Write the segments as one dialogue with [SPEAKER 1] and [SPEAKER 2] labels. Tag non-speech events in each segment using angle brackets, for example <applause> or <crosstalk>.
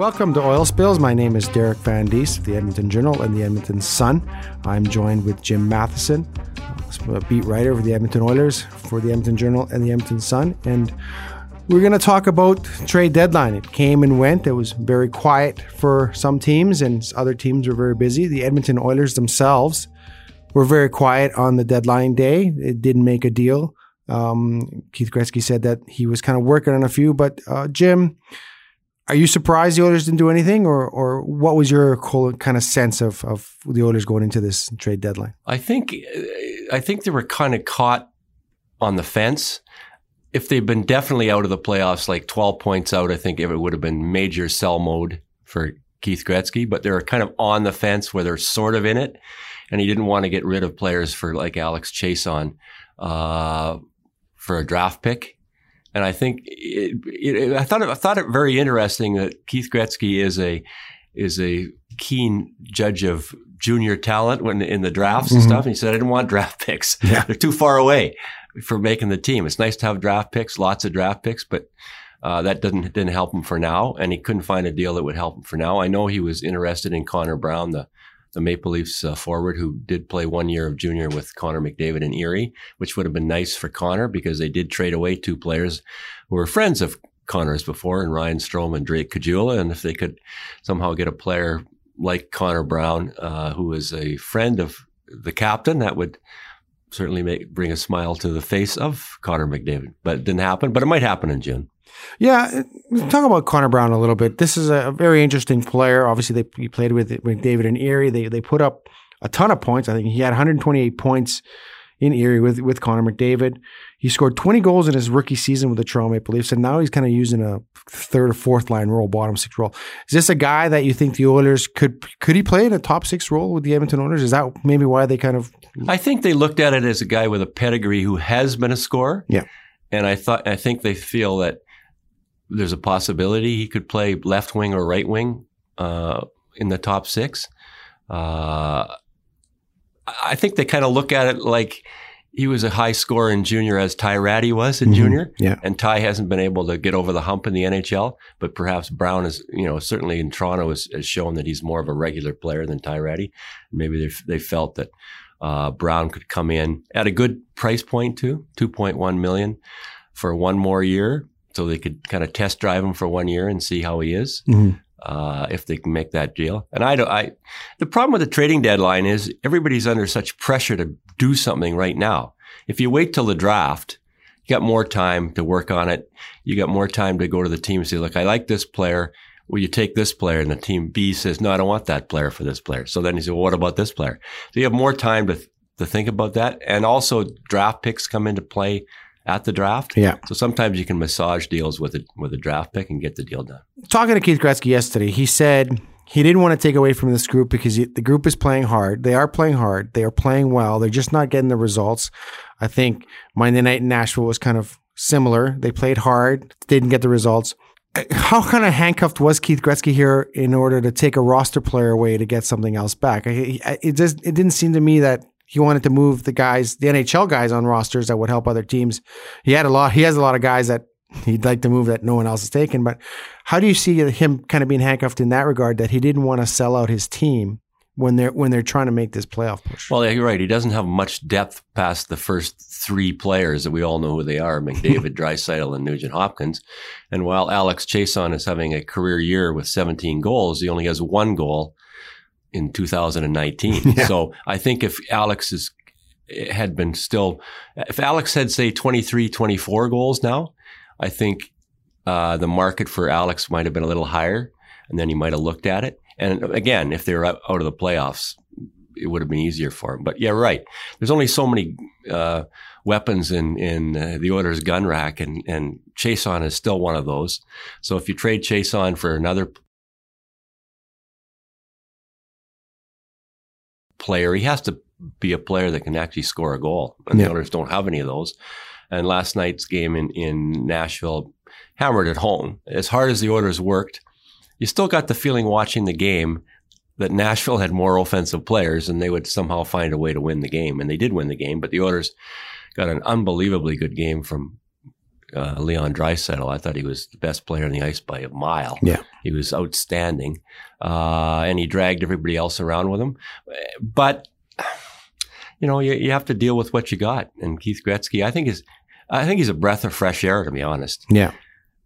[SPEAKER 1] Welcome to Oil Spills. My name is Derek Van Diest of the Edmonton Journal and the Edmonton Sun. I'm joined with Jim Matheson, a beat writer for the Edmonton Oilers, for the Edmonton Journal and the Edmonton Sun. And we're going to talk about trade deadline. It came and went. It was very quiet for some teams, and other teams were very busy. The Edmonton Oilers themselves were very quiet on the deadline day. It didn't make a deal. Um, Keith Gretzky said that he was kind of working on a few, but uh, Jim, are you surprised the Oilers didn't do anything, or or what was your kind of sense of of the Oilers going into this trade deadline?
[SPEAKER 2] I think I think they were kind of caught on the fence. If they'd been definitely out of the playoffs, like twelve points out, I think it would have been major sell mode for Keith Gretzky. But they're kind of on the fence where they're sort of in it, and he didn't want to get rid of players for like Alex Chiasson uh, for a draft pick and I think it, it, I thought it, I thought it very interesting that Keith Gretzky is a is a keen judge of junior talent when in the drafts and mm-hmm. stuff. And he said, I didn't want <laughs> draft picks. Yeah. They're too far away for making the team. It's nice to have draft picks, lots of draft picks, but uh, that didn't didn't help him for now. And he couldn't find a deal that would help him for now. I know he was interested in Connor Brown, the the Maple Leafs uh, forward who did play one year of junior with Connor McDavid in Erie, which would have been nice for Connor because they did trade away two players who were friends of Connor's before, and Ryan Strome and Drake Caggiula. And if they could somehow get a player like Connor Brown, uh, who is a friend of the captain, that would certainly make bring a smile to the face of Connor McDavid. But it didn't happen. But it might happen in June.
[SPEAKER 1] Yeah, talk about Connor Brown a little bit. This is a very interesting player. Obviously, they he played with McDavid and Erie. They they put up a ton of points. I think he had 128 points in Erie with with Connor McDavid. He scored 20 goals in his rookie season with the Toronto Maple Leafs, and now he's kind of using a third or fourth line role, bottom six role. Is this a guy that you think the Oilers could could he play in a top six role with the Edmonton Oilers? Is that maybe why they kind of?
[SPEAKER 2] I think they looked at it as a guy with a pedigree who has been a scorer.
[SPEAKER 1] Yeah,
[SPEAKER 2] and I thought I think they feel that there's a possibility he could play left wing or right wing uh, in the top six. Uh, I think they kind of look at it like he was a high scorer in junior as Ty Rattie was in mm-hmm. junior.
[SPEAKER 1] Yeah.
[SPEAKER 2] And Ty hasn't been able to get over the hump in the NHL, but perhaps Brown is, you know, certainly in Toronto has, has shown that he's more of a regular player than Ty Rattie. Maybe they, they felt that uh, Brown could come in at a good price point too, 2.1 million for one more year so they could kind of test drive him for one year and see how he is. Mm-hmm. Uh, if they can make that deal. And I don't, I, the problem with the trading deadline is everybody's under such pressure to do something right now. If you wait till the draft, you got more time to work on it. You got more time to go to the team and say, look, I like this player. Will you take this player? And the team B says, no, I don't want that player for this player. So then you say, well, what about this player? So you have more time to, to think about that. And also draft picks come into play at the draft.
[SPEAKER 1] Yeah.
[SPEAKER 2] So sometimes you can massage deals with a with a draft pick and get the deal done.
[SPEAKER 1] Talking to Keith Gretzky yesterday, he said he didn't want to take away from this group because he, the group is playing hard. They are playing hard. They are playing well. They're just not getting the results. I think Monday night in Nashville was kind of similar. They played hard, didn't get the results. How kind of handcuffed was Keith Gretzky here in order to take a roster player away to get something else back? It just it didn't seem to me that he wanted to move the guys, the NHL guys on rosters that would help other teams. He had a lot. He has a lot of guys that he'd like to move that no one else has taken. But how do you see him kind of being handcuffed in that regard? That he didn't want to sell out his team when they're when they're trying to make this playoff push.
[SPEAKER 2] Well, yeah, you're right. He doesn't have much depth past the first three players that we all know who they are: McDavid, <laughs> Draisaitl, and Nugent Hopkins. And while Alex Chiasson is having a career year with 17 goals, he only has one goal in 2019. <laughs> Yeah. So I think if Alex is, had been still, if Alex had say 23, 24 goals now, I think uh, the market for Alex might have been a little higher, and then he might have looked at it. And again, if they were out of the playoffs, it would have been easier for him. But yeah, right. There's only so many uh, weapons in in uh, the Oilers' gun rack, and and is still one of those. So if you trade Chiasson for another player, he has to be a player that can actually score a goal, and
[SPEAKER 1] Yeah.
[SPEAKER 2] the Oilers don't have any of those. And last night's game in in Nashville hammered it home. As hard as the Oilers worked, you still got the feeling watching the game that Nashville had more offensive players and they would somehow find a way to win the game. And they did win the game, but the Oilers got an unbelievably good game from uh, Leon Draisaitl. I thought he was the best player on the ice by a mile.
[SPEAKER 1] Yeah.
[SPEAKER 2] He was outstanding. Uh, and he dragged everybody else around with him. But, you know, you, you have to deal with what you got. And Keith Gretzky, I think is, I think he's a breath of fresh air, to be honest.
[SPEAKER 1] Yeah.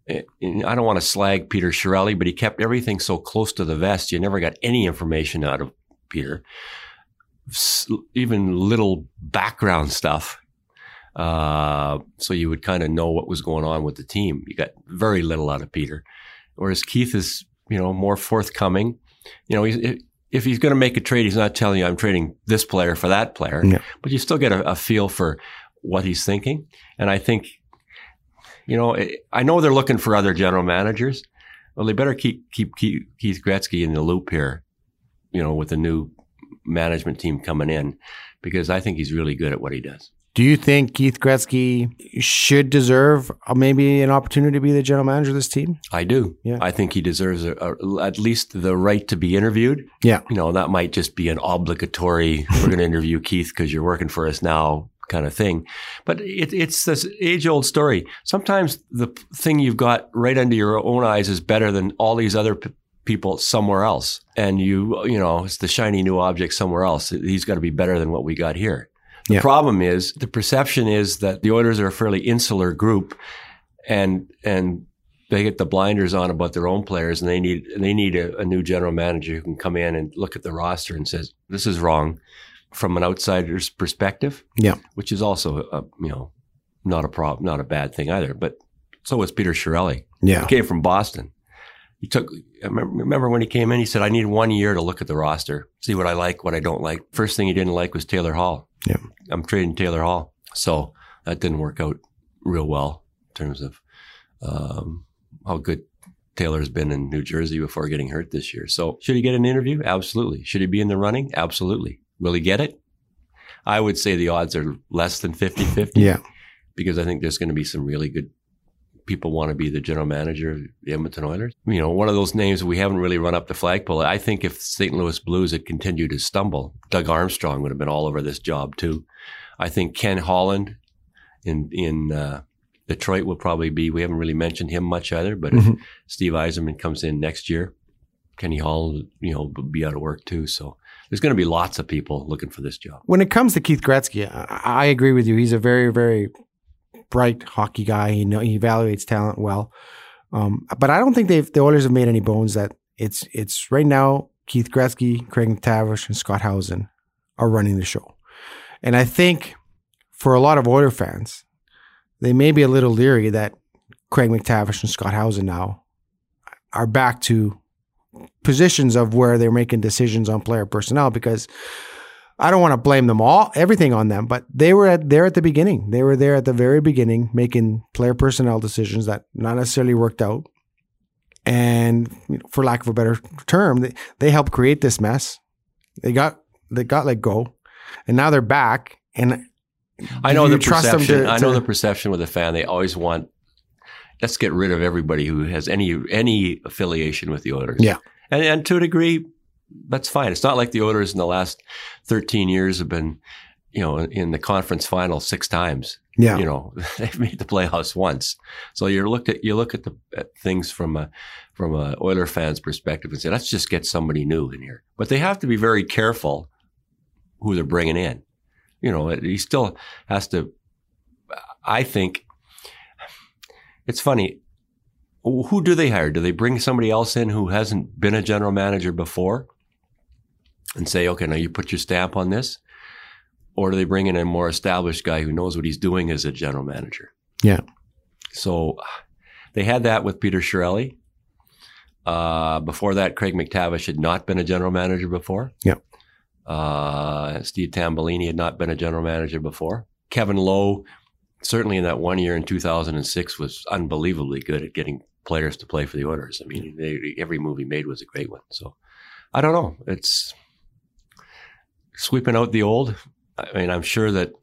[SPEAKER 2] I don't want to slag Peter Chiarelli, but he kept everything so close to the vest. You never got any information out of Peter, even little background stuff. Uh, so you would kind of know what was going on with the team. You got very little out of Peter, whereas Keith is, you know, more forthcoming. You know, he's, if he's going to make a trade, he's not telling you I'm trading this player for that player, but you still get a, a feel for what he's thinking. And I think you know, I- I know they're looking for other general managers. Well, they better keep keep, keep Keith Gretzky in the loop here, you know, with the new management team coming in, because I think he's really good at what he does.
[SPEAKER 1] Do you think Keith Gretzky should deserve uh, maybe an opportunity to be the general manager of this team?
[SPEAKER 2] I do.
[SPEAKER 1] Yeah.
[SPEAKER 2] I think he deserves a, a, at least the right to be interviewed.
[SPEAKER 1] Yeah.
[SPEAKER 2] You know, that might just be an obligatory, we're going to interview Keith because you're working for us now kind of thing. But it, it's this age old story. Sometimes the thing you've got right under your own eyes is better than all these other p- people somewhere else. And you, you know, it's the shiny new object somewhere else. He's got to be better than what we got here. The
[SPEAKER 1] Yeah.
[SPEAKER 2] problem is the perception is that the Oilers are a fairly insular group and, and they get the blinders on about their own players and they need they need a, a new general manager who can come in and look at the roster and says this is wrong from an outsider's perspective.
[SPEAKER 1] Yeah.
[SPEAKER 2] which is also a, you know not a problem, not a bad thing either. But so was Peter Chiarelli.
[SPEAKER 1] Yeah.
[SPEAKER 2] He came from Boston. He took. I remember remember when he came in, he said, "I need one year to look at the roster, see what I like, what I don't like." First thing he didn't like was Taylor Hall.
[SPEAKER 1] Yeah.
[SPEAKER 2] I'm trading Taylor Hall, so that didn't work out real well in terms of um, how good Taylor's been in New Jersey before getting hurt this year. So should he get an interview? Absolutely. Should he be in the running? Absolutely. Will he get it? I would say the odds are less than 50-50
[SPEAKER 1] Yeah.
[SPEAKER 2] because I think there's going to be some really good people want to be the general manager of the Edmonton Oilers. You know, one of those names we haven't really run up the flagpole. I think if St. Louis Blues had continued to stumble, Doug Armstrong would have been all over this job too. I think Ken Holland in in uh, Detroit will probably be. We haven't really mentioned him much either, but
[SPEAKER 1] Mhm.
[SPEAKER 2] if Steve Yzerman comes in next year, Kenny Holland, you know, be out of work too. So there's going to be lots of people looking for this job.
[SPEAKER 1] When it comes to Keith Gretzky, I, I agree with you. He's a very, very bright hockey guy. He know he evaluates talent well. Um, but I don't think they've the Oilers have made any bones that it's it's right now Keith Gretzky, Craig McTavish, and Scott Howson are running the show. And I think for a lot of Oiler fans, they may be a little leery that Craig McTavish and Scott Howson now are back to positions of where they're making decisions on player personnel because I don't want to blame them all, everything on them, but they were at there at the beginning. They were there at the very beginning, making player personnel decisions that not necessarily worked out. And you know, for lack of a better term, they, they helped create this mess. They got they got let go, and now they're back. And
[SPEAKER 2] I know the
[SPEAKER 1] you trust them
[SPEAKER 2] perception.
[SPEAKER 1] to-
[SPEAKER 2] I know
[SPEAKER 1] to-
[SPEAKER 2] the perception with the fan. They always want let's get rid of everybody who has any any affiliation with the Oilers.
[SPEAKER 1] Yeah.
[SPEAKER 2] and and to a degree, that's fine. It's not like the Oilers in the last thirteen years have been, you know, in the conference final six times.
[SPEAKER 1] yeah,
[SPEAKER 2] You know, <laughs> they've made the playoffs once. So you look at you look at the at things from a from a Oiler fan's perspective and say, let's just get somebody new in here. But they have to be very careful who they're bringing in. You know, he still has to. I think it's funny. Who do they hire? Do they bring somebody else in who hasn't been a general manager before, and say, okay, now you put your stamp on this, or do they bring in a more established guy who knows what he's doing as a general manager?
[SPEAKER 1] Yeah.
[SPEAKER 2] So they had that with Peter Chiarelli. Uh, before that, Craig McTavish had not been a general manager before.
[SPEAKER 1] Yeah.
[SPEAKER 2] Uh, Steve Tambellini had not been a general manager before. Kevin Lowe, certainly in that one year in 2006, was unbelievably good at getting players to play for the Oilers. I mean, they, every move he made was a great one. So I don't know. It's sweeping out the old. I mean, I'm sure that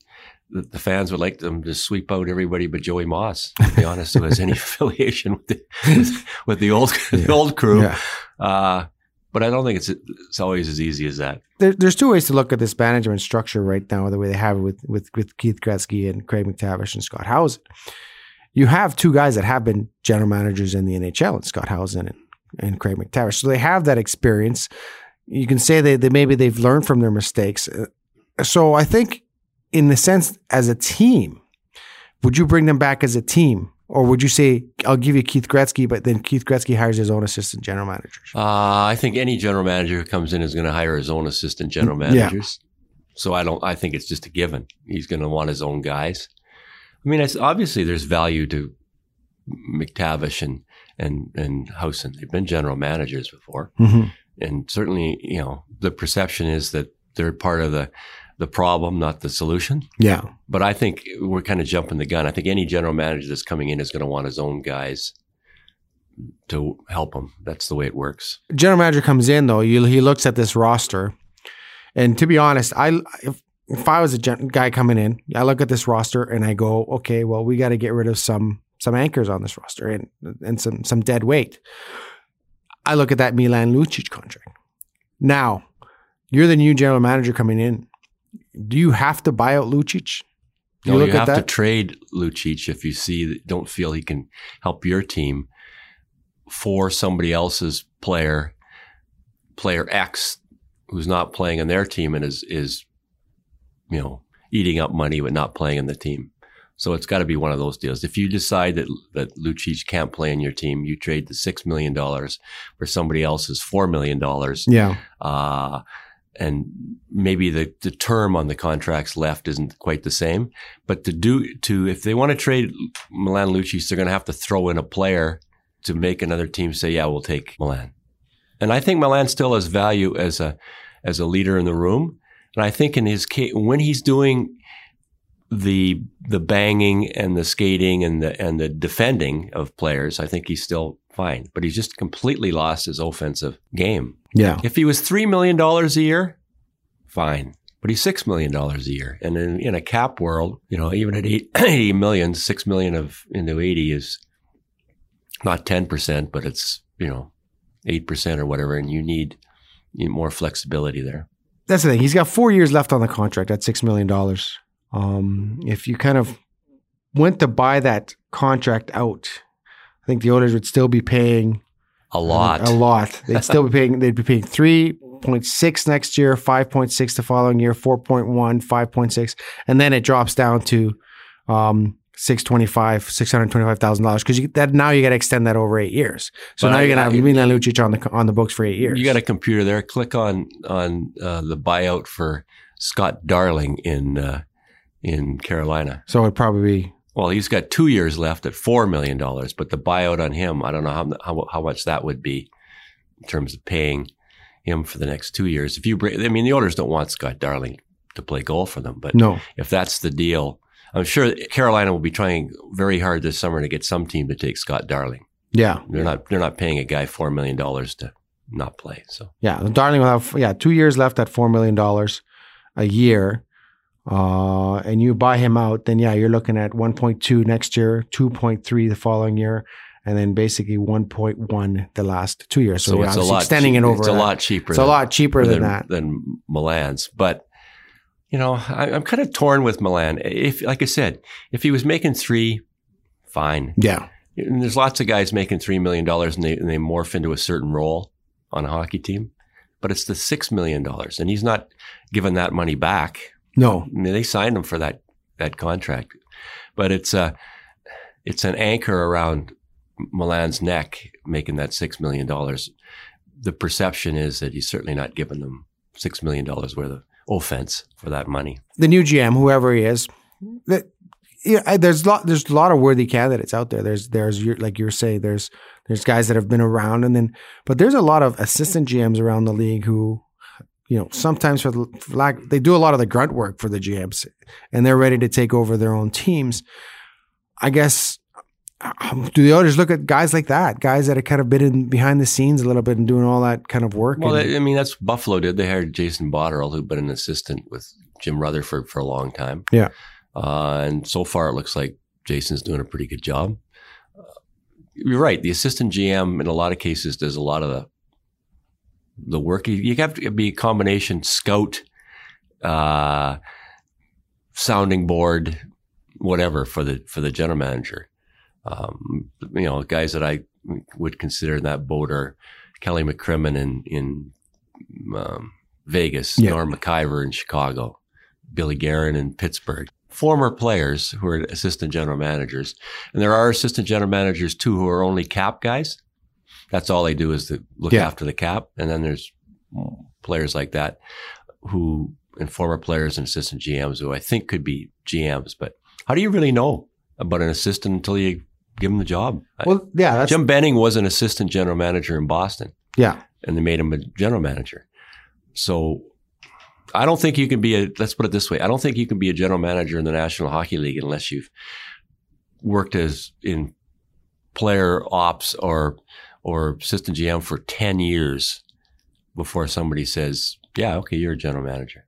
[SPEAKER 2] the fans would like them to sweep out everybody but Joey Moss, to be honest, who has any <laughs> affiliation with the, with, with the old <laughs> the old crew.
[SPEAKER 1] Yeah.
[SPEAKER 2] Uh, but I don't think it's it's always as easy as that.
[SPEAKER 1] There, there's two ways to look at this management structure right now, the way they have it with, with, with Keith Gretzky and Craig McTavish and Scott Howson. You have two guys that have been general managers in the NHL, and Scott Howson and, and Craig McTavish, So they have that experience. You can say they, they maybe they've learned from their mistakes. Uh, So I think, in the sense as a team, would you bring them back as a team? Or would you say, I'll give you Keith Gretzky, but then Keith Gretzky hires his own assistant general managers?
[SPEAKER 2] Uh, I think any general manager who comes in is going to hire his own assistant general managers. So I don't. I think it's just a given. He's going to want his own guys. I mean, obviously there's value to McTavish and and and Howson. They've been general managers before,
[SPEAKER 1] Mm-hmm.
[SPEAKER 2] And certainly, you know, the perception is that they're part of the the problem, not the solution.
[SPEAKER 1] Yeah.
[SPEAKER 2] But I think we're kind of jumping the gun. I think any general manager that's coming in is going to want his own guys to help him. That's the way it works.
[SPEAKER 1] general manager comes in though, you, he looks at this roster, and to be honest, I if, if I was a gen- guy coming in, I look at this roster and I go, okay, well, we got to get rid of some some anchors on this roster and and some some dead weight. I look at that Milan Lucic contract. Now, you're the new general manager coming in. Do you have to buy out Lucic? Do
[SPEAKER 2] No, you,
[SPEAKER 1] look at
[SPEAKER 2] have to trade Lucic if you see don't feel he can help your team for somebody else's player, player X, who's not playing in their team and is is you know eating up money but not playing in the team. So it's got to be one of those deals. If you decide that that Lucic can't play in your team, you trade the six million dollars for somebody else's four million dollars
[SPEAKER 1] yeah,
[SPEAKER 2] uh, and maybe the, the term on the contracts left isn't quite the same. But to do to if they want to trade Milan Lucic, they're going to have to throw in a player to make another team say, "Yeah, we'll take Milan." And I think Milan still has value as a as a leader in the room. And I think in his case, when he's doing the the banging and the skating and the and the defending of players, I think he's still fine. But he's just completely lost his offensive game.
[SPEAKER 1] yeah,
[SPEAKER 2] If he was $3 million a year, fine. But he's $6 million a year. And in, in a cap world, you know, even at eight, <clears throat> 80 million, 6 million of into 80 is not 10%, but it's, you know, 8% or whatever. And you need, you need more flexibility there.
[SPEAKER 1] that's the thing. He's got four years left on the contract at six million dollars. Um, if you kind of went to buy that contract out, I think the owners would still be paying
[SPEAKER 2] A lot.
[SPEAKER 1] A lot. <laughs> They'd still be paying. They'd be paying three point six next year, five point six the following year, 4.1, 5.6, and then it drops down to um, six twenty five, six hundred twenty five thousand dollars because that now you got to extend that over eight years. So
[SPEAKER 2] But
[SPEAKER 1] now
[SPEAKER 2] I-
[SPEAKER 1] you're gonna have Milan Lucic on the on the books for eight years.
[SPEAKER 2] You got a computer there. Click on on uh, the buyout for Scott Darling in uh, in Carolina.
[SPEAKER 1] so it'd probably be
[SPEAKER 2] Well, he's got two years left at four million dollars, but the buyout on him, I don't know how, how how much that would be in terms of paying him for the next two years. If you bring, I mean, the owners don't want Scott Darling to play goal for them, but
[SPEAKER 1] no.
[SPEAKER 2] if that's the deal, I'm sure Carolina will be trying very hard this summer to get some team to take Scott Darling.
[SPEAKER 1] Yeah,
[SPEAKER 2] They're not they're not paying a guy four million dollars to not play. So
[SPEAKER 1] yeah. Darling will have yeah two years left at four million dollars a year. Uh, and you buy him out, then yeah, you're looking at 1.2 next year, 2.3 the following year, and then basically 1.1 the last two years. So,
[SPEAKER 2] so it's a lot
[SPEAKER 1] extending it over.
[SPEAKER 2] It's a
[SPEAKER 1] that.
[SPEAKER 2] lot cheaper.
[SPEAKER 1] It's a lot cheaper than, that.
[SPEAKER 2] than Milan's. But you know, I, I'm kind of torn with Milan. If, like I said, if he was making three, fine.
[SPEAKER 1] Yeah,
[SPEAKER 2] And there's lots of guys making three million dollars and they and they morph into a certain role on a hockey team. But it's the six million dollars, and he's not given that money back.
[SPEAKER 1] No,
[SPEAKER 2] I mean, they signed him for that that contract, but it's a it's an anchor around Milan's neck, making that six million dollars. The perception is that he's certainly not giving them six million dollars worth of offense for that money.
[SPEAKER 1] the new GM, whoever he is, that yeah, there's a lot there's a lot of worthy candidates out there. There's there's like you're saying there's there's guys that have been around, and then but there's a lot of assistant GMs around the league who, you know, sometimes for, lack they do a lot of the grunt work for the GMs, and they're ready to take over their own teams. I guess um, do the owners look at guys like that, guys that have kind of been in behind the scenes a little bit and doing all that kind of work?
[SPEAKER 2] Well,
[SPEAKER 1] and,
[SPEAKER 2] I mean, that's Buffalo did. They hired Jason Botterill, who'd been an assistant with Jim Rutherford for a long time.
[SPEAKER 1] Yeah.
[SPEAKER 2] Uh, and so far, it looks like Jason's doing a pretty good job. Uh, you're right. The assistant GM, in a lot of cases, does a lot of the the work. You, you have to be a combination scout, uh, sounding board, whatever for the for the general manager. Um, you know, guys that I would consider in that boat are Kelly McCrimmon in in um, Vegas,
[SPEAKER 1] Yeah.
[SPEAKER 2] Norm Maciver in Chicago, Billy Guerin in Pittsburgh. Former players who are assistant general managers, and there are assistant general managers too who are only cap guys. That's all they do is to look
[SPEAKER 1] Yeah.
[SPEAKER 2] after the cap, and then there's players like that who and former players and assistant GMs who I think could be GMs. But how do you really know about an assistant until you give them the job?
[SPEAKER 1] well, yeah, that's
[SPEAKER 2] Jim Benning was an assistant general manager in Boston,
[SPEAKER 1] yeah,
[SPEAKER 2] and they made him a general manager. So I don't think you can be a. Let's put it this way: I don't think you can be a general manager in the National Hockey League unless you've worked as in player ops or or assistant GM for ten years before somebody says, "Yeah, okay, you're a general manager."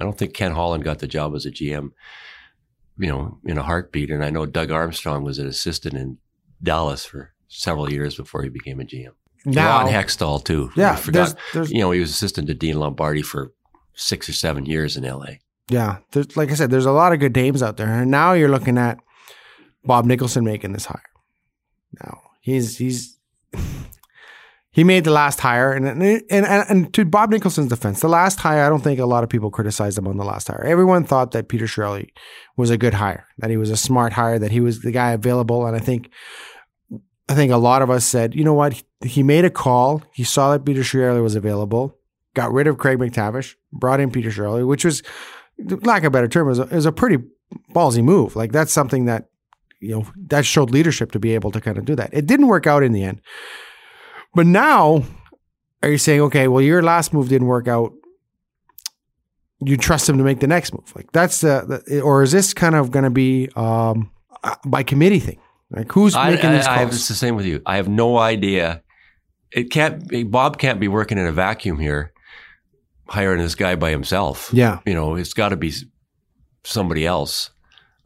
[SPEAKER 2] I don't think Ken Holland got the job as a GM, you know, in a heartbeat. And I know Doug Armstrong was an assistant in Dallas for several years before he became a GM.
[SPEAKER 1] now,
[SPEAKER 2] Ron Hextall too.
[SPEAKER 1] yeah,
[SPEAKER 2] I forgot.
[SPEAKER 1] there's, there's,
[SPEAKER 2] You know, he was assistant to Dean Lombardi for six or seven years in LA.
[SPEAKER 1] yeah, there's, like I said, there's a lot of good names out there, and now you're looking at Bob Nicholson making this hire. Now he's he's he made the last hire, and and and, and to Bob Nicholson's defense, the last hire, I don't think a lot of people criticized him on the last hire. Everyone thought that Peter Chiarelli was a good hire, that he was a smart hire, that he was the guy available, and I think. I think a lot of us said, you know what? He, made a call. He saw that Peter Chiarelli was available, got rid of Craig McTavish, brought in Peter Chiarelli, which was, lack of a better term, is a, a pretty ballsy move. Like that's something that, you know, that showed leadership to be able to kind of do that. It didn't work out in the end. But now, are you saying, okay, well, your last move didn't work out. You trust him to make the next move. Like that's the, the or is this kind of going to be um, by committee thing? Like who's
[SPEAKER 2] I,
[SPEAKER 1] making
[SPEAKER 2] I,
[SPEAKER 1] these
[SPEAKER 2] I have, it's the same with you. I have no idea. It can't. Bob can't be working in a vacuum here, hiring this guy by himself.
[SPEAKER 1] yeah,
[SPEAKER 2] You know, it's got to be somebody else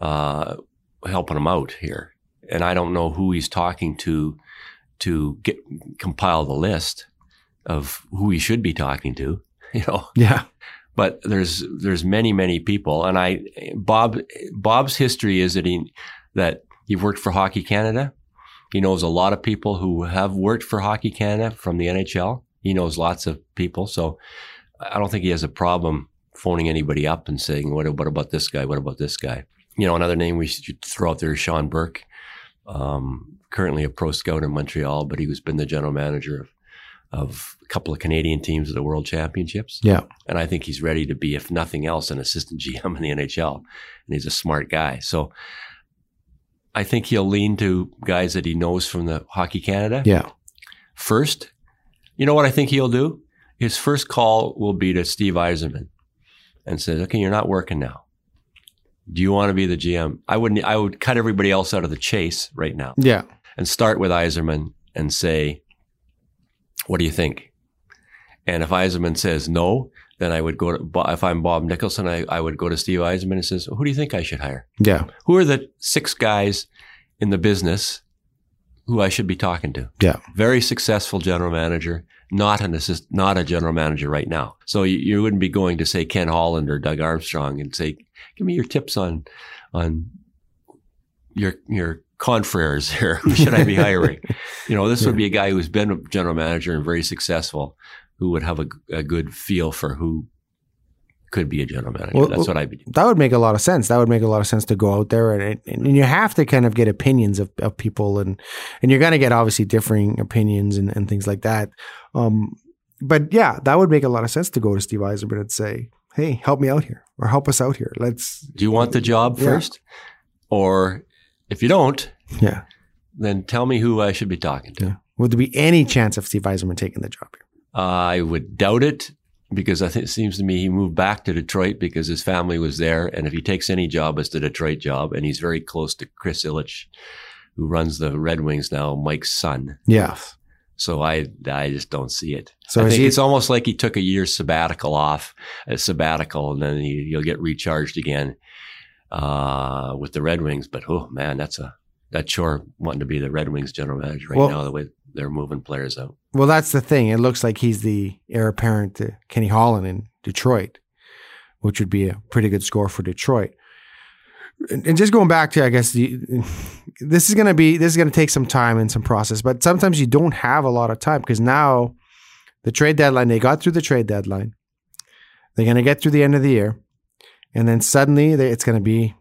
[SPEAKER 2] uh, helping him out here. And I don't know who he's talking to to get compile the list of who he should be talking to. <laughs> You know,
[SPEAKER 1] yeah,
[SPEAKER 2] but there's there's many many people and i bob bob's history is that he that he worked for hockey canada. He knows a lot of people who have worked for hockey canada from the nhl he knows lots of people so i don't think he has a problem phoning anybody up and saying what, what about this guy? What about this guy? You know another name we should throw out there is sean burke um, currently a pro scout in montreal but he was been the general manager of, of a couple of canadian teams at the world championships
[SPEAKER 1] yeah,
[SPEAKER 2] and I think he's ready to be, if nothing else, an assistant <laughs> GM in the NHL. And he's a smart guy. So I think he'll lean to guys that he knows from the Hockey Canada
[SPEAKER 1] yeah,
[SPEAKER 2] first. You know what I think he'll do? His first call will be to Steve Yzerman and says, okay, you're not working now. Do you want to be the GM? I wouldn't, I would cut everybody else out of the chase right now
[SPEAKER 1] yeah,
[SPEAKER 2] and start with Yzerman and say, what do you think? And if Yzerman says no, then I would go to, if I'm Bob Nicholson, I, I would go to Steve Yzerman and says, who do you think I should hire?
[SPEAKER 1] yeah,
[SPEAKER 2] Who are the six guys in the business who I should be talking to?
[SPEAKER 1] yeah,
[SPEAKER 2] Very successful general manager, not an assist, not a general manager right now. So you, you wouldn't be going to say Ken Holland or Doug Armstrong and say, give me your tips on, on your, your confreres here. <laughs> Who should I be <laughs> hiring? you know, this would be a guy who's been a general manager and very successful who would have a, a good feel for who could be a general manager.
[SPEAKER 1] Well,
[SPEAKER 2] That's what I'd be doing.
[SPEAKER 1] that would make a lot of sense. That would make a lot of sense to go out there and and you have to kind of get opinions of, of people and and you're gonna get obviously differing opinions and, and things like that. Um, but yeah, that would make a lot of sense to go to Steve Yzerman and say, "Hey, help me out here, or help us out here. Let's."
[SPEAKER 2] Do you want the job
[SPEAKER 1] Yeah.
[SPEAKER 2] first? Or if you don't,
[SPEAKER 1] Yeah.
[SPEAKER 2] then tell me who I should be talking to.
[SPEAKER 1] Yeah. Would there be any chance of Steve Yzerman taking the job here?
[SPEAKER 2] I would doubt it because I think it seems to me he moved back to Detroit because his family was there. And if he takes any job, it's the Detroit job. And he's very close to Chris Ilitch, who runs the Red Wings now, Mike's son.
[SPEAKER 1] Yeah.
[SPEAKER 2] So I, I just don't see it.
[SPEAKER 1] So
[SPEAKER 2] I think
[SPEAKER 1] he-
[SPEAKER 2] it's almost like he took a year's sabbatical off, a sabbatical, and then he, he'll get recharged again uh, with the Red Wings. But oh man, that's a that's sure wanting to be the Red Wings general manager right
[SPEAKER 1] Well-
[SPEAKER 2] now. The way they're moving players out.
[SPEAKER 1] Well, that's the thing. It looks like he's the heir apparent to Kenny Holland in Detroit, which would be a pretty good score for Detroit. And just going back to, I guess, the, this is going to be this is going to take some time and some process. But sometimes you don't have a lot of time because now the trade deadline they got through the trade deadline. They're going to get through the end of the year, and then suddenly they, it's going to be,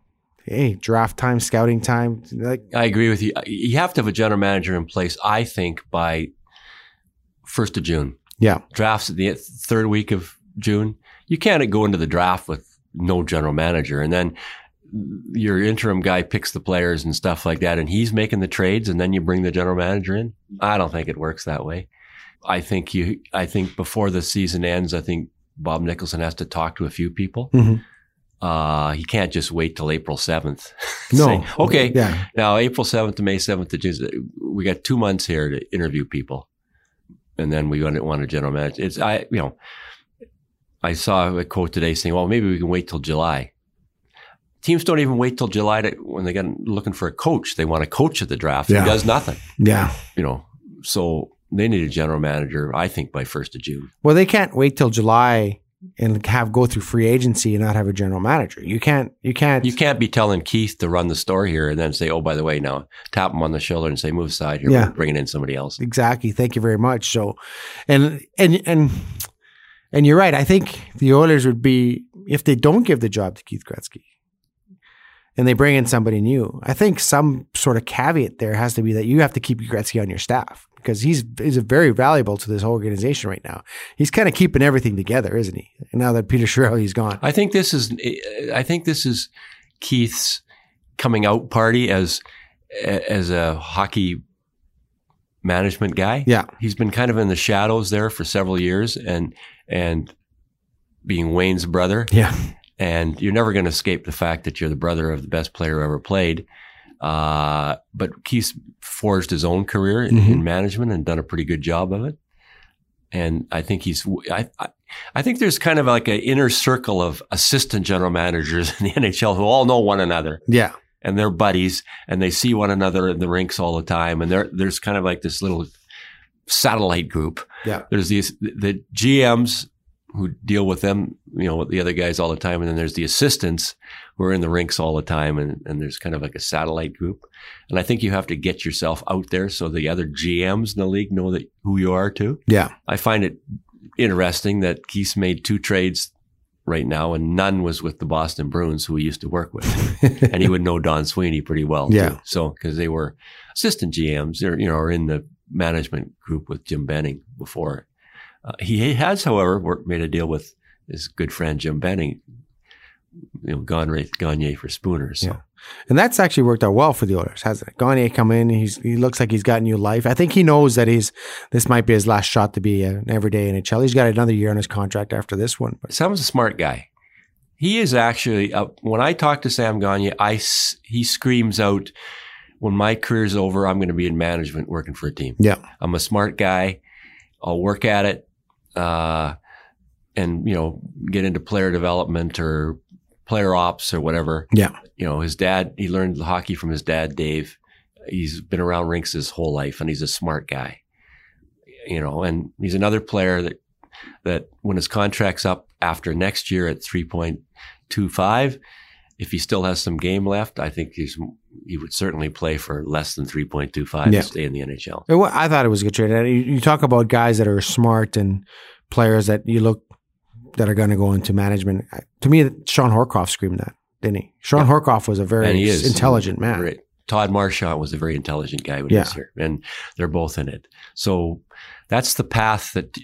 [SPEAKER 1] hey, draft time, scouting time. Like,
[SPEAKER 2] I agree with you. Uh, you have to have a general manager in place. I think by first of June.
[SPEAKER 1] yeah,
[SPEAKER 2] drafts at the third week of June. You can't go into the draft with no general manager, and then your interim guy picks the players and stuff like that, and he's making the trades, and then you bring the general manager in. I don't think it works that way. I think you. I think before the season ends, I think Bob Nicholson has to talk to a few people.
[SPEAKER 1] Mhm.
[SPEAKER 2] Uh, he can't just wait till April seventh. <laughs>
[SPEAKER 1] no,
[SPEAKER 2] okay,
[SPEAKER 1] yeah,
[SPEAKER 2] now, April 7th to May 7th to June, we got two months here to interview people. And then we want want a general manager. It's, I, you know, I saw a quote today saying, well, maybe we can wait till July. Teams don't even wait till July to, when they get looking for a coach. They want a coach at the draft
[SPEAKER 1] Yeah.
[SPEAKER 2] who does nothing,
[SPEAKER 1] yeah.
[SPEAKER 2] you know. So they need a general manager, I think, by 1st of June.
[SPEAKER 1] Well, they can't wait till July and have go through free agency and not have a general manager. You can't. You can't.
[SPEAKER 2] You can't be telling Keith to run the store here and then say, oh, by the way, now tap him on the shoulder and say, move aside here.
[SPEAKER 1] Yeah.
[SPEAKER 2] Bringing in somebody else.
[SPEAKER 1] exactly. Thank you very much. So, and and and and you're right. I think the Oilers would be if they don't give the job to Keith Gretzky and they bring in somebody new. I think some sort of caveat there has to be that you have to keep Gretzky on your staff because he's he's very valuable to this whole organization right now. He's kind of keeping everything together, isn't he? Now that Peter Chiarelli's gone.
[SPEAKER 2] I think this is I think this is Keith's coming out party as as a hockey management guy.
[SPEAKER 1] Yeah.
[SPEAKER 2] He's been kind of in the shadows there for several years and and being Wayne's brother
[SPEAKER 1] Yeah.
[SPEAKER 2] And you're never going to escape the fact that you're the brother of the best player who ever played. Uh, but Keith forged his own career in,
[SPEAKER 1] Mhm.
[SPEAKER 2] in management and done a pretty good job of it. And I think he's, I, I, I think there's kind of like an inner circle of assistant general managers <laughs> in the NHL who all know one another
[SPEAKER 1] Yeah.
[SPEAKER 2] and they're buddies and they see one another in the rinks all the time. And there, there's kind of like this little satellite group.
[SPEAKER 1] Yeah.
[SPEAKER 2] There's these, the GMs who deal with them, you know, with the other guys all the time. And then there's the assistants who are in the rinks all the time. And, and there's kind of like a satellite group. And I think you have to get yourself out there so the other GMs in the league know that who you are too.
[SPEAKER 1] Yeah.
[SPEAKER 2] I find it interesting that Keith's made two trades right now and none was with the Boston Bruins who he used to work with. <laughs> and he would know Don Sweeney pretty well.
[SPEAKER 1] Yeah.
[SPEAKER 2] Too. So, cause they were assistant GMs or, you know, or in the management group with Jim Benning before. Uh, he has, however, worked, made a deal with his good friend Jim Benning, you know, Gagne, Gagne for Spooner. So
[SPEAKER 1] Yeah. And that's actually worked out well for the Oilers, hasn't it? Gagne come in, he's he looks like he's got new life. I think he knows that he's this might be his last shot to be an everyday NHL. He's got another year on his contract after this one. But
[SPEAKER 2] Sam's a smart guy. He is actually, uh, when I talk to Sam Gagne, I, he screams out, when my career's over, I'm going to be in management working for a team.
[SPEAKER 1] yeah,
[SPEAKER 2] I'm a smart guy. I'll work at it, uh, and, you know, get into player development or player ops or whatever.
[SPEAKER 1] yeah,
[SPEAKER 2] You know, his dad, he learned hockey from his dad, Dave. He's been around rinks his whole life and he's a smart guy. You know, and he's another player that, that when his contract's up after next year at 3.25, if he still has some game left, I think he's, he would certainly play for less than 3.25
[SPEAKER 1] Yeah.
[SPEAKER 2] to stay in the NHL.
[SPEAKER 1] It I thought it was a good trade. You, you talk about guys that are smart and players that you look that are going to go into management. To me, Shawn Horcoff screamed that, didn't he? Shawn Horcoff was a very intelligent man.
[SPEAKER 2] Right. Todd Marchant was a very intelligent guy when
[SPEAKER 1] Yeah.
[SPEAKER 2] he was here, and they're both in it. So that's the path that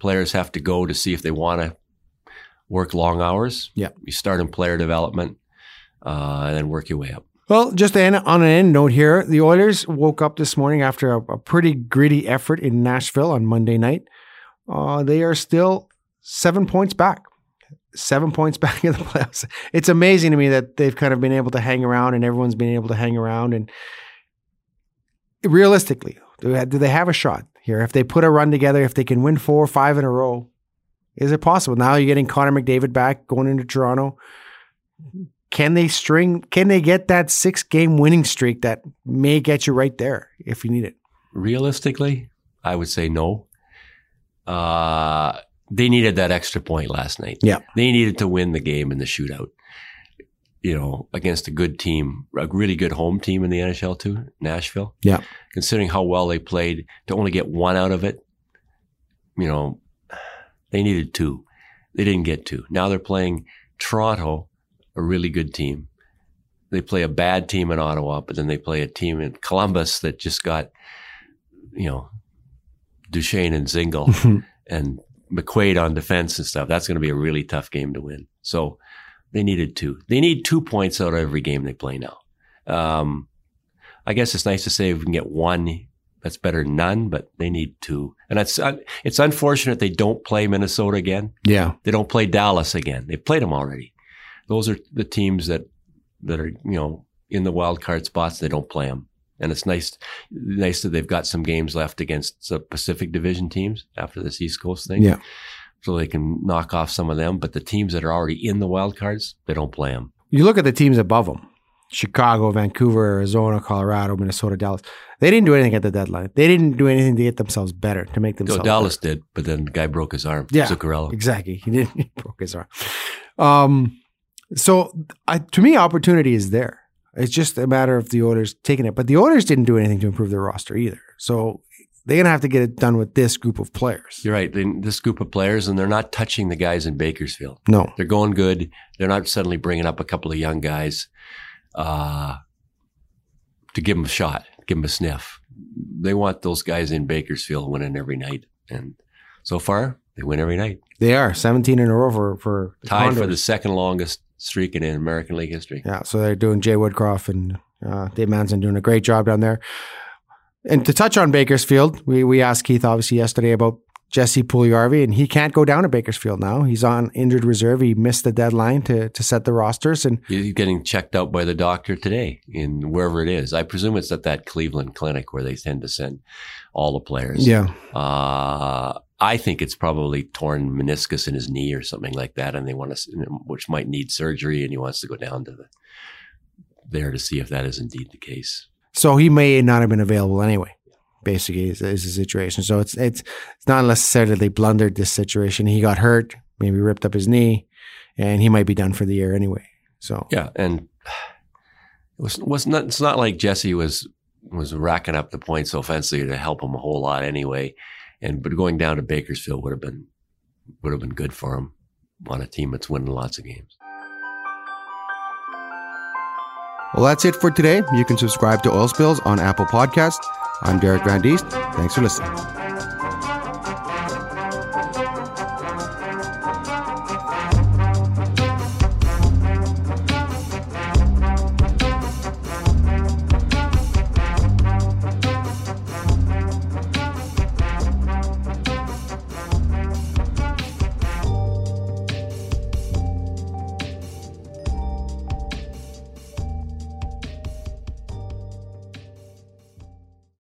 [SPEAKER 2] players have to go to see if they want to work long hours.
[SPEAKER 1] Yeah.
[SPEAKER 2] You start in player development, uh, and then work your way up.
[SPEAKER 1] Well, just end, on an end note here, the Oilers woke up this morning after a, a pretty gritty effort in Nashville on Monday night. Uh, they are still seven points back. Seven points <laughs> back in the playoffs. It's amazing to me that they've kind of been able to hang around and everyone's been able to hang around. And realistically, do they have a shot here? If they put a run together, if they can win four or five in a row, is it possible? Now you're getting Connor McDavid back going into Toronto. Can they string? Can they get that six game winning streak that may get you right there if you need it?
[SPEAKER 2] Realistically, I would say no. Uh, they needed that extra point last night.
[SPEAKER 1] Yeah.
[SPEAKER 2] They needed to win the game in the shootout. You know, against a good team, a really good home team in the NHL too, Nashville.
[SPEAKER 1] Yeah.
[SPEAKER 2] Considering how well they played, to only get one out of it, you know, they needed two. They didn't get two. Now they're playing Toronto, a really good team. They play a bad team in Ottawa, but then they play a team in Columbus that just got, you know, Duchene and Dzingel <laughs> and McQuaid on defense and stuff. That's going to be a really tough game to win. So they needed two. They need two points out of every game they play now. Um, I guess it's nice to say if we can get one, that's better than none, but they need two. And it's, uh, it's unfortunate they don't play Minnesota again.
[SPEAKER 1] Yeah.
[SPEAKER 2] They don't play Dallas again. They've played them already. Those are the teams that, that are, you know, in the wild card spots. They don't play them. And it's nice, nice that they've got some games left against the Pacific Division teams after this East Coast thing.
[SPEAKER 1] Yeah.
[SPEAKER 2] So they can knock off some of them. But the teams that are already in the wild cards, they don't play them.
[SPEAKER 1] You look at the teams above them Chicago, Vancouver, Arizona, Colorado, Minnesota, Dallas. They didn't do anything at the deadline. They didn't do anything to get themselves better, to make themselves
[SPEAKER 2] No, Dallas
[SPEAKER 1] better.
[SPEAKER 2] did, but then the guy broke his arm.
[SPEAKER 1] Yeah.
[SPEAKER 2] Zuccarello.
[SPEAKER 1] Exactly. He didn't <laughs> he broke his arm. Um, so I, to me, opportunity is there. It's just a matter of the Oilers taking it. But the Oilers didn't do anything to improve their roster either. So they're gonna have to get it done with this group of players.
[SPEAKER 2] You're right. They- This group of players, and they're not touching the guys in Bakersfield.
[SPEAKER 1] No.
[SPEAKER 2] They're going good. They're not suddenly bringing up a couple of young guys uh, to give them a shot, give them a sniff. They want those guys in Bakersfield winning every night. And so far, they win every night.
[SPEAKER 1] They are 17 in a row for, for the
[SPEAKER 2] Tied for the second longest streak in American League history.
[SPEAKER 1] Yeah, so they're doing Jay Woodcroft and uh, Dave Manson doing a great job down there. And to touch on Bakersfield, we we asked Keith obviously yesterday about Jesse Puljujarvi, and he can't go down to Bakersfield now. He's on injured reserve. He missed the deadline to to set the rosters, and
[SPEAKER 2] He's getting checked out by the doctor today in wherever it is. I presume it's at that Cleveland clinic where they tend to send all the players.
[SPEAKER 1] yeah,
[SPEAKER 2] Uh, I think it's probably torn meniscus in his knee or something like that, and they want to, which might need surgery, and he wants to go down to the there to see if that is indeed the case.
[SPEAKER 1] so he may not have been available anyway. Basically, is, is the situation. So it's it's it's not necessarily they blundered this situation. He got hurt, maybe ripped up his knee, and he might be done for the year anyway. So
[SPEAKER 2] Yeah, and it was was not. It's not like Jesse was was racking up the points offensively to help him a whole lot anyway, and but going down to Bakersfield would have been would have been good for him on a team that's winning lots of games.
[SPEAKER 1] Well, that's it for today. You can subscribe to Oil Spills on Apple Podcast. I'm Derek Van Diest. Thanks for listening.